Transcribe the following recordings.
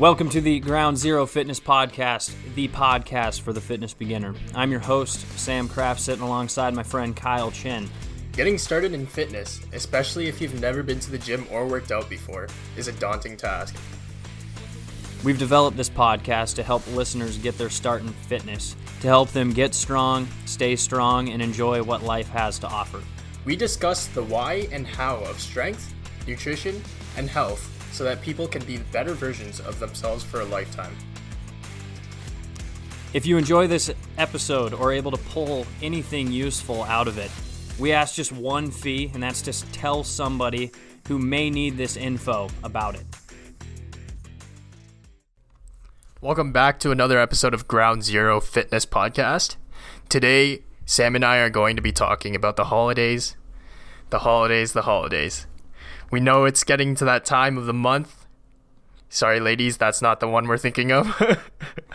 Welcome to the Ground Zero Fitness Podcast, the podcast for the fitness beginner. I'm your host, Sam Kraft, sitting alongside my friend Kyle Chin. Getting started in fitness, especially if you've never been to the gym or worked out before, is a daunting task. We've developed this podcast to help listeners get their start in fitness, to help them get strong, stay strong, and enjoy what life has to offer. We discuss the why and how of strength, nutrition, and health so that people can be better versions of themselves for a lifetime. If you enjoy this episode or able to pull anything useful out of it, we ask just one fee, and that's to tell somebody who may need this info about it. Welcome back to another episode of Ground Zero Fitness Podcast. Today, Sam and I are going to be talking about the holidays. The holidays, the holidays. We know it's getting to that time of the month. Sorry, ladies, that's not the one we're thinking of.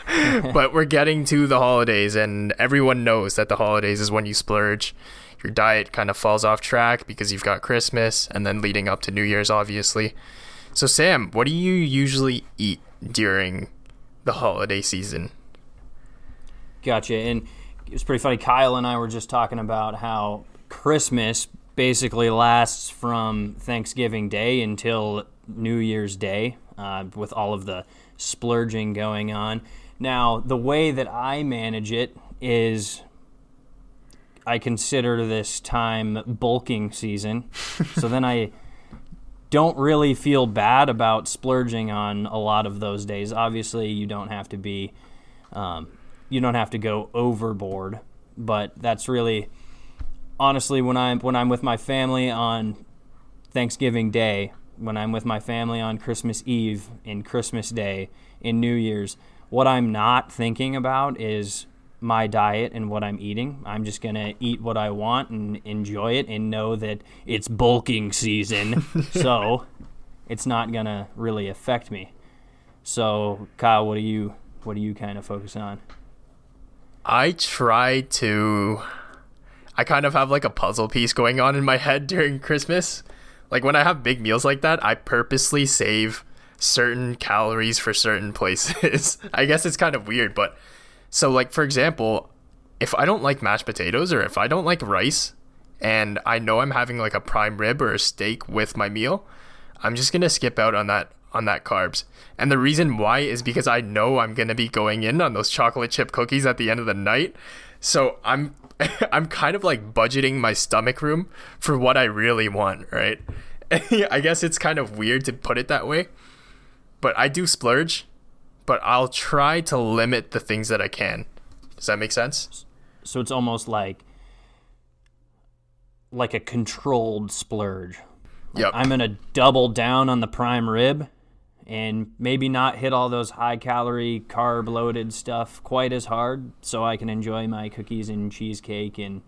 but we're getting to the holidays, and everyone knows that the holidays is when you splurge. Your diet kind of falls off track because you've got Christmas and then leading up to New Year's, obviously. So, Sam, what do you usually eat during the holiday season? Gotcha. And it was pretty funny. Kyle and I were just talking about how Christmas basically lasts from Thanksgiving Day until New Year's Day, uh, with all of the splurging going on. Now, the way that I manage it is I consider this time bulking season. so then I don't really feel bad about splurging on a lot of those days. Obviously, you don't have to be, um, you don't have to go overboard, but that's really honestly, when I'm when I'm with my family on Thanksgiving Day, when I'm with my family on Christmas Eve, in Christmas Day, in New Year's, what I'm not thinking about is my diet and what I'm eating. I'm just going to eat what I want and enjoy it and know that it's bulking season. so it's not going to really affect me. So, Kyle, what do you what do you kind of focus on? I try to I kind of have like a puzzle piece going on in my head during Christmas. Like when I have big meals like that, I purposely save certain calories for certain places. I guess it's kind of weird, but so like for example, if I don't like mashed potatoes or if I don't like rice and I know I'm having like a prime rib or a steak with my meal, I'm just going to skip out on that on that carbs. And the reason why is because I know I'm going to be going in on those chocolate chip cookies at the end of the night. So I'm I'm kind of like budgeting my stomach room for what I really want, right? I guess it's kind of weird to put it that way, but I do splurge, but I'll try to limit the things that I can. Does that make sense? So it's almost like like a controlled splurge. Like yep. I'm going to double down on the prime rib and maybe not hit all those high calorie, carb loaded stuff quite as hard so I can enjoy my cookies and cheesecake and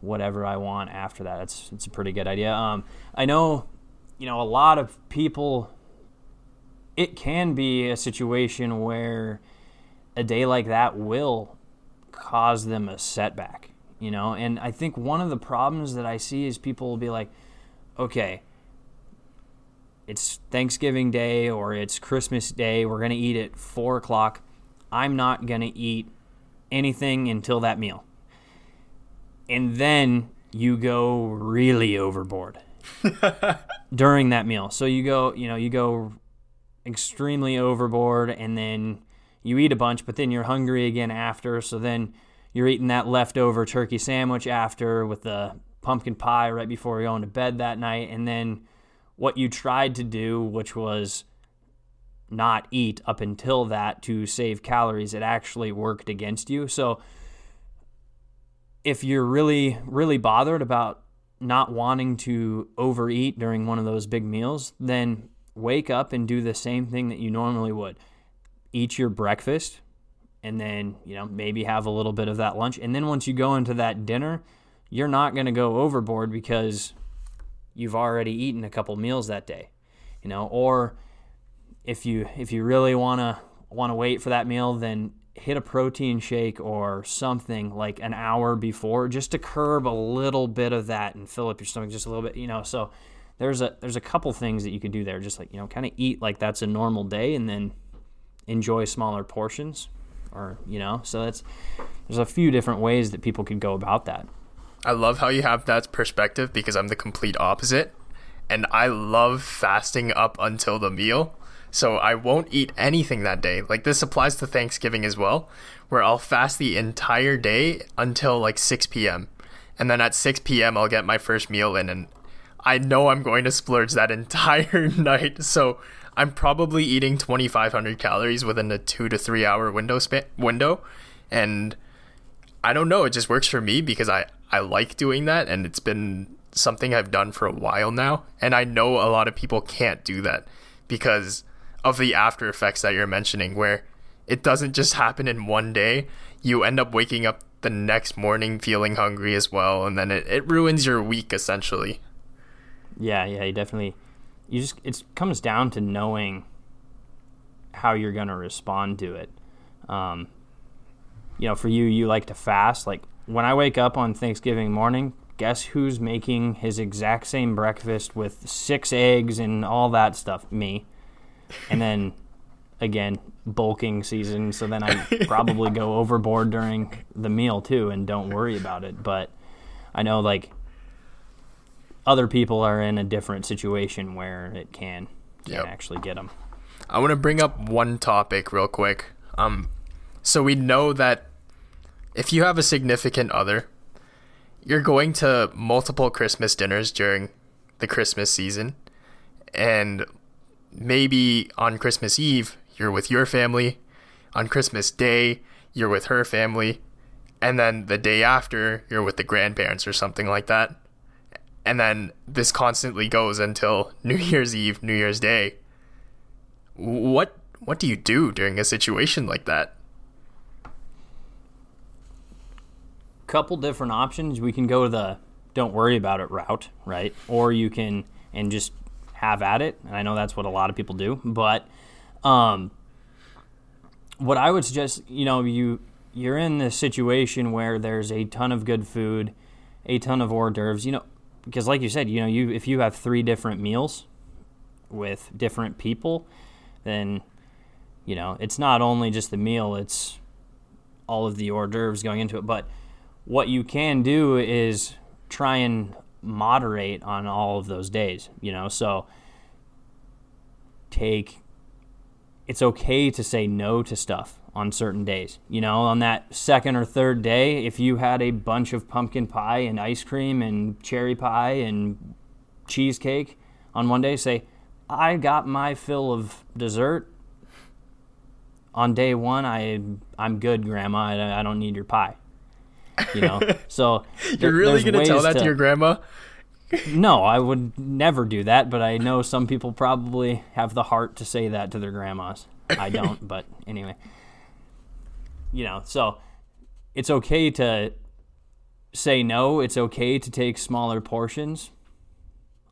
whatever I want after that. It's, it's a pretty good idea. Um, I know, you know, a lot of people, it can be a situation where a day like that will cause them a setback, you know, and I think one of the problems that I see is people will be like, okay, it's Thanksgiving Day or it's Christmas Day. We're going to eat at four o'clock. I'm not going to eat anything until that meal. And then you go really overboard during that meal. So you go, you know, you go extremely overboard and then you eat a bunch, but then you're hungry again after. So then you're eating that leftover turkey sandwich after with the pumpkin pie right before you're going to bed that night. And then what you tried to do, which was not eat up until that to save calories, it actually worked against you. So if you're really, really bothered about not wanting to overeat during one of those big meals, then wake up and do the same thing that you normally would. Eat your breakfast and then, you know, maybe have a little bit of that lunch. And then once you go into that dinner, you're not going to go overboard because you've already eaten a couple meals that day, you know, or if you if you really want to want to wait for that meal, then hit a protein shake or something like an hour before just to curb a little bit of that and fill up your stomach just a little bit, you know. So there's a there's a couple things that you could do there just like, you know, kind of eat like that's a normal day and then enjoy smaller portions or you know so that's there's a few different ways that people could go about that I love how you have that perspective because I'm the complete opposite. And I love fasting up until the meal. So I won't eat anything that day. Like this applies to Thanksgiving as well, where I'll fast the entire day until like 6 p.m. And then at 6 p.m., I'll get my first meal in. And I know I'm going to splurge that entire night. So I'm probably eating 2,500 calories within a two to three hour window window. And I don't know. It just works for me because I, I like doing that and it's been something I've done for a while now. And I know a lot of people can't do that because of the after effects that you're mentioning, where it doesn't just happen in one day. You end up waking up the next morning feeling hungry as well, and then it, it ruins your week essentially. Yeah, yeah, you definitely. You just it comes down to knowing how you're gonna respond to it. Um, you know, for you, you like to fast. Like when I wake up on Thanksgiving morning, guess who's making his exact same breakfast with six eggs and all that stuff? Me. And then again, bulking season, so then I probably go overboard during the meal too and don't worry about it. But I know like other people are in a different situation where it can, can yep. actually get them. I want to bring up one topic real quick. Um, so we know that if you have a significant other, you're going to multiple Christmas dinners during the Christmas season, and maybe on Christmas Eve, you're with your family, on Christmas Day, you're with her family, and then the day after, you're with the grandparents or something like that. And then this constantly goes until New Year's Eve, New Year's Day. What what do you do during a situation like that? Couple different options. We can go the don't worry about it route, right? Or you can and just have at it. And I know that's what a lot of people do, but um, what I would suggest, you know, you you're in this situation where there's a ton of good food, a ton of hors d'oeuvres, you know, because like you said, you know, you if you have three different meals with different people, then you know, it's not only just the meal, it's all of the hors d'oeuvres going into it, but what you can do is try and moderate on all of those days, you know. So take it's okay to say no to stuff on certain days. You know, on that second or third day, if you had a bunch of pumpkin pie and ice cream and cherry pie and cheesecake on one day, say, I got my fill of dessert. On day one, I I'm good, Grandma. I, I don't need your pie. You know, so you're really gonna tell that to, to your grandma? no, I would never do that. But I know some people probably have the heart to say that to their grandmas. I don't, but anyway, you know, so it's okay to say no. It's okay to take smaller portions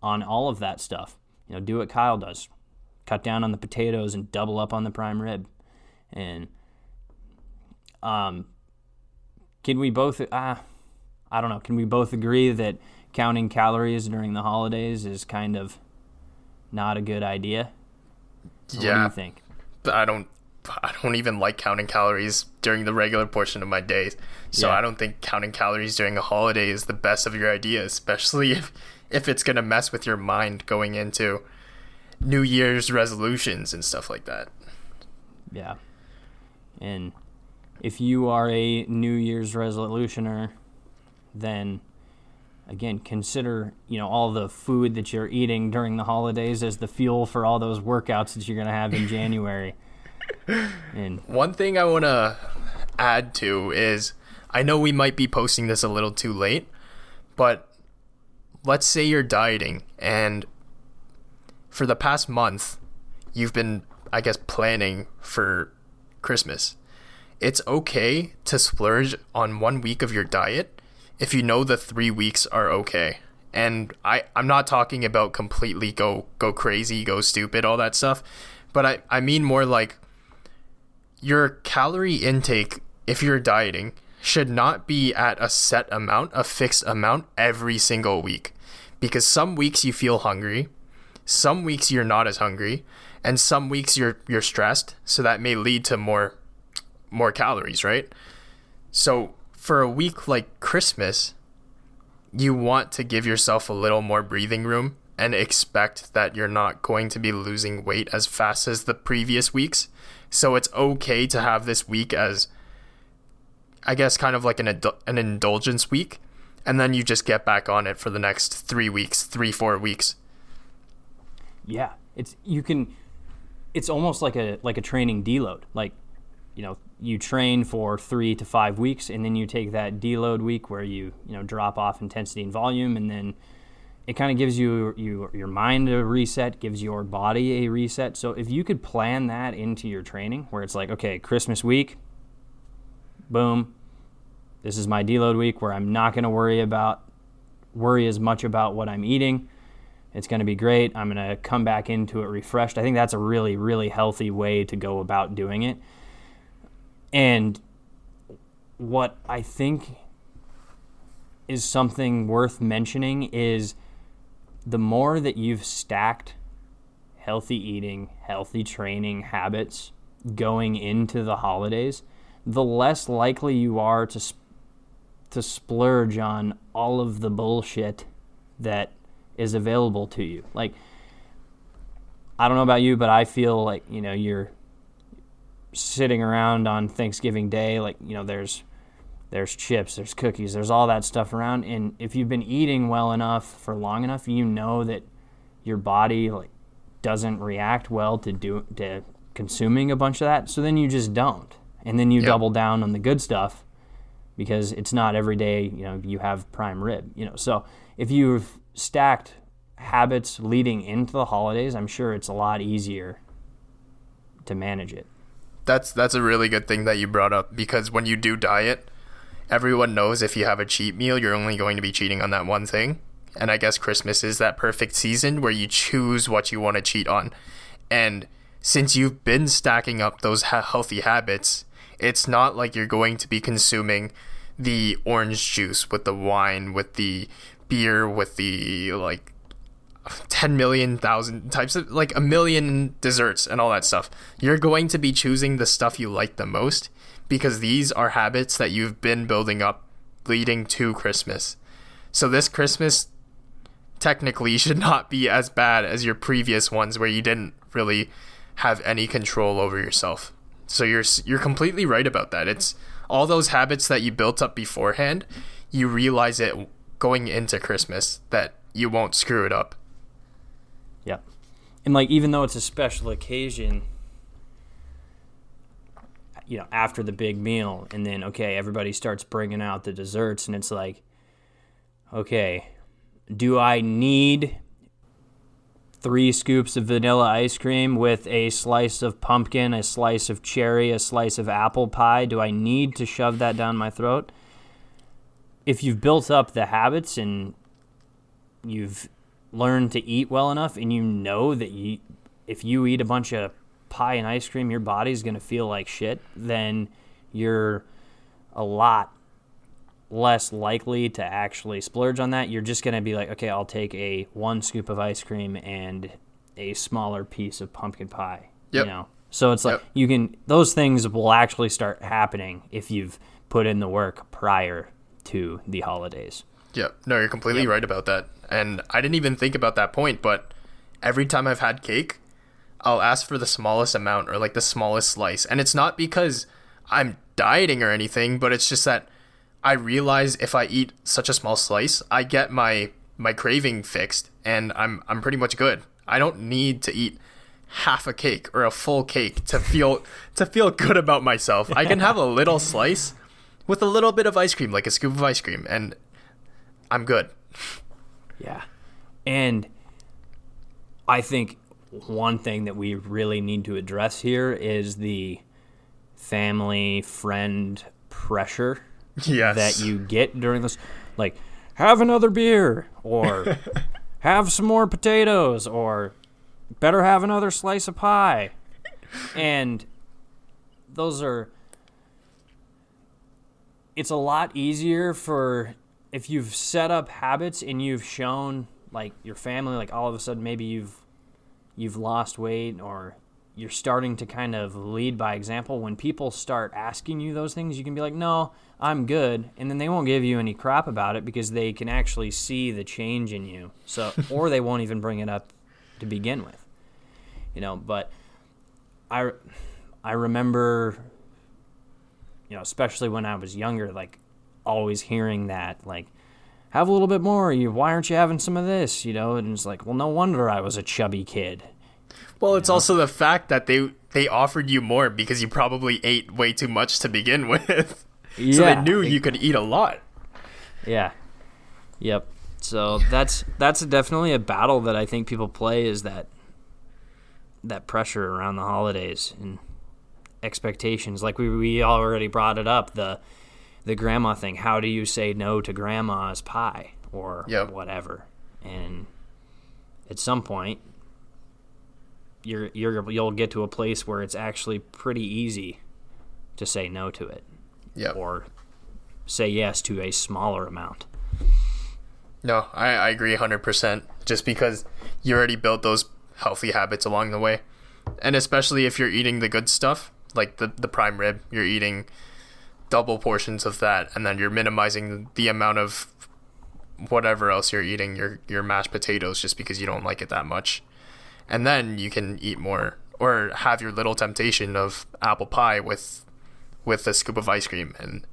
on all of that stuff. You know, do what Kyle does. Cut down on the potatoes and double up on the prime rib. And um, can we both? Uh, I don't know. Can we both agree that counting calories during the holidays is kind of not a good idea? Or yeah. What do you think? I don't. I don't even like counting calories during the regular portion of my days. So yeah. I don't think counting calories during a holiday is the best of your idea, especially if if it's gonna mess with your mind going into New Year's resolutions and stuff like that. Yeah. And if you are a New Year's resolutioner, then again consider you know all the food that you're eating during the holidays as the fuel for all those workouts that you're going to have in January. and one thing I want to add to is I know we might be posting this a little too late, but let's say you're dieting and for the past month you've been I guess planning for Christmas it's okay to splurge on one week of your diet if you know the three weeks are okay. And I, I'm not talking about completely go go crazy, go stupid, all that stuff. But I, I mean more like your calorie intake, if you're dieting, should not be at a set amount, a fixed amount every single week. Because some weeks you feel hungry, some weeks you're not as hungry and some weeks you're you're stressed, so that may lead to more more calories, right? So for a week like Christmas, you want to give yourself a little more breathing room and expect that you're not going to be losing weight as fast as the previous weeks. So it's okay to have this week as I guess kind of like an an indulgence week and then you just get back on it for the next 3 weeks, 3 4 weeks. Yeah, it's you can it's almost like a like a training deload. Like you know, you train for three to five weeks, and then you take that deload week where you you know drop off intensity and volume, and then it kind of gives you, you your mind a reset, gives your body a reset. So if you could plan that into your training, where it's like, okay, Christmas week, boom, this is my deload week where I'm not going to worry about worry as much about what I'm eating. It's going to be great. I'm going to come back into it refreshed. I think that's a really really healthy way to go about doing it. And what I think is something worth mentioning is the more that you've stacked healthy eating, healthy training habits going into the holidays, the less likely you are to to splurge on all of the bullshit that is available to you. Like I don't know about you, but I feel like, you know, you're sitting around on Thanksgiving Day, like you know, there's there's chips, there's cookies, there's all that stuff around, and if you've been eating well enough for long enough, you know that your body like doesn't react well to do to consuming a bunch of that. So then you just don't, and then you yep. double down on the good stuff because it's not every day. You know, you have prime rib. You know, so if you've stacked habits leading into the holidays, I'm sure it's a lot easier to manage it that's that's a really good thing that you brought up because when you do diet, everyone knows if you have a cheat meal, you're only going to be cheating on that one thing. And I guess Christmas is that perfect season where you choose what you want to cheat on. And since you've been stacking up those ha- healthy habits, it's not like you're going to be consuming the orange juice with the wine, with the beer, with the like 10 million thousand types of like a million desserts and all that stuff. You're going to be choosing the stuff you like the most because these are habits that you've been building up leading to Christmas. So this Christmas technically should not be as bad as your previous ones where you didn't really have any control over yourself. So you're you're completely right about that. It's all those habits that you built up beforehand, you realize it going into Christmas that you won't screw it up and like even though it's a special occasion you know after the big meal and then okay everybody starts bringing out the desserts and it's like okay do i need three scoops of vanilla ice cream with a slice of pumpkin a slice of cherry a slice of apple pie? Do i need to shove that down my throat? If you've built up the habits and you've learn to eat well enough and you know that you if you eat a bunch of pie and ice cream your body's going to feel like shit then you're a lot less likely to actually splurge on that you're just going to be like okay I'll take a one scoop of ice cream and a smaller piece of pumpkin pie yep. you know so it's like yep. you can those things will actually start happening if you've put in the work prior to the holidays yeah, no, you're completely yep. right about that. And I didn't even think about that point, but every time I've had cake, I'll ask for the smallest amount or like the smallest slice. And it's not because I'm dieting or anything, but it's just that I realize if I eat such a small slice, I get my my craving fixed and I'm I'm pretty much good. I don't need to eat half a cake or a full cake to feel to feel good about myself. I can have a little slice with a little bit of ice cream, like a scoop of ice cream, and I'm good. Yeah. And I think one thing that we really need to address here is the family friend pressure yes. that you get during this like have another beer or have some more potatoes or better have another slice of pie. And those are it's a lot easier for if you've set up habits and you've shown like your family like all of a sudden maybe you've you've lost weight or you're starting to kind of lead by example, when people start asking you those things, you can be like, no, I'm good. And then they won't give you any crap about it because they can actually see the change in you. So, or they won't even bring it up to begin with, you know, but I, I remember, you know, especially when I was younger, like always hearing that, like, have a little bit more. You, why aren't you having some of this? You know, and it's like, well, no wonder I was a chubby kid well, it's also the fact that they they offered you more because you probably ate way too much to begin with. Yeah, so they knew you could eat a lot. Yeah. Yep. So that's that's definitely a battle that I think people play is that that pressure around the holidays and expectations. Like we we already brought it up the the grandma thing. How do you say no to grandma's pie or yep. whatever? And at some point, you're you're you'll get to a place where it's actually pretty easy to say no to it. Yeah. Or say yes to a smaller amount. No, I, I agree 100%. Just because you already built those healthy habits along the way. And especially if you're eating the good stuff, like the, the prime rib, you're eating double portions of that, and then you're minimizing the amount of whatever else you're eating, your, your mashed potatoes, just because you don't like it that much and then you can eat more or have your little temptation of apple pie with with a scoop of ice cream and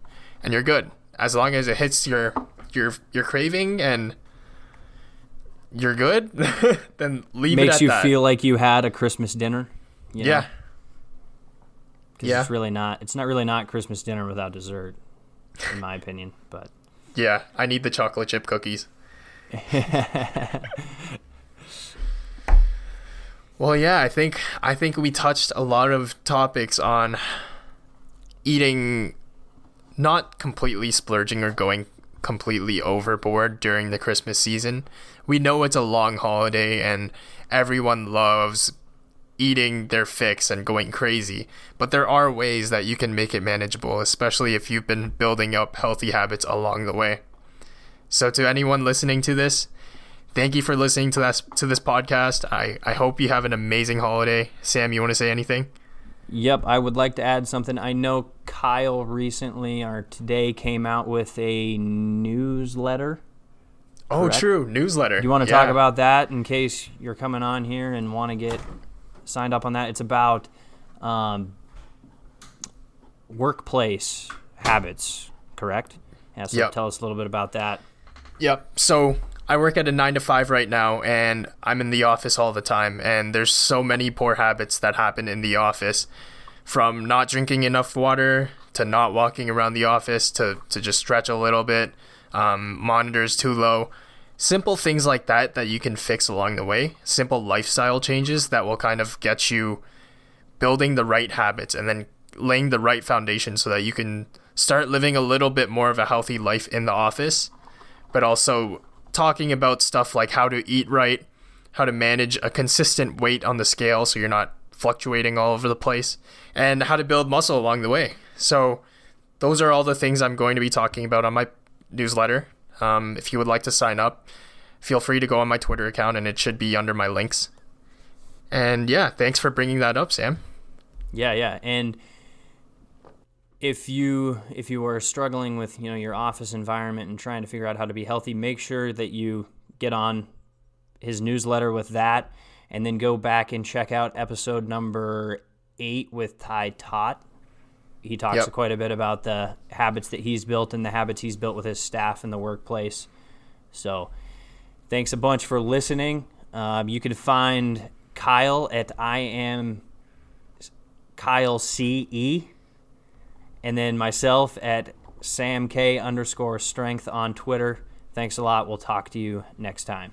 and you're good as long as it hits your your your craving and you're good then leave makes it makes you that. feel like you had a christmas dinner you know? yeah yeah it's really not it's not really not christmas dinner without dessert in my opinion but yeah i need the chocolate chip cookies Well, yeah, I think I think we touched a lot of topics on eating not completely splurging or going completely overboard during the Christmas season. We know it's a long holiday and everyone loves eating their fix and going crazy, but there are ways that you can make it manageable, especially if you've been building up healthy habits along the way. So to anyone listening to this, thank you for listening to this to this podcast. I, I hope you have an amazing holiday. Sam, you want to say anything? Yep, I would like to add something. I know Kyle recently or today came out with a newsletter. Oh, correct? true, newsletter. Do you want to yeah. talk about that in case you're coming on here and want to get signed up on that? It's about um, workplace habits, correct? Yeah, so yep. tell us a little bit about that. Yep. So I work at a nine to five right now, and I'm in the office all the time. And there's so many poor habits that happen in the office, from not drinking enough water to not walking around the office to to just stretch a little bit, um, monitors too low. Simple things like that that you can fix along the way. Simple lifestyle changes that will kind of get you building the right habits and then laying the right foundation so that you can start living a little bit more of a healthy life in the office, but also talking about stuff like how to eat right, how to manage a consistent weight on the scale so you're not fluctuating all over the place, and how to build muscle along the way. So, those are all the things I'm going to be talking about on my newsletter. Um, if you would like to sign up, feel free to go on my Twitter account and it should be under my links. And yeah, thanks for bringing that up, Sam. Yeah, yeah. And if you if you are struggling with you know your office environment and trying to figure out how to be healthy, make sure that you get on his newsletter with that, and then go back and check out episode number eight with Ty Tot. He talks yep. quite a bit about the habits that he's built and the habits he's built with his staff in the workplace. So, thanks a bunch for listening. Um, you can find Kyle at I am Kyle C E and then myself at Sam K underscore strength on Twitter. Thanks a lot. We'll talk to you next time.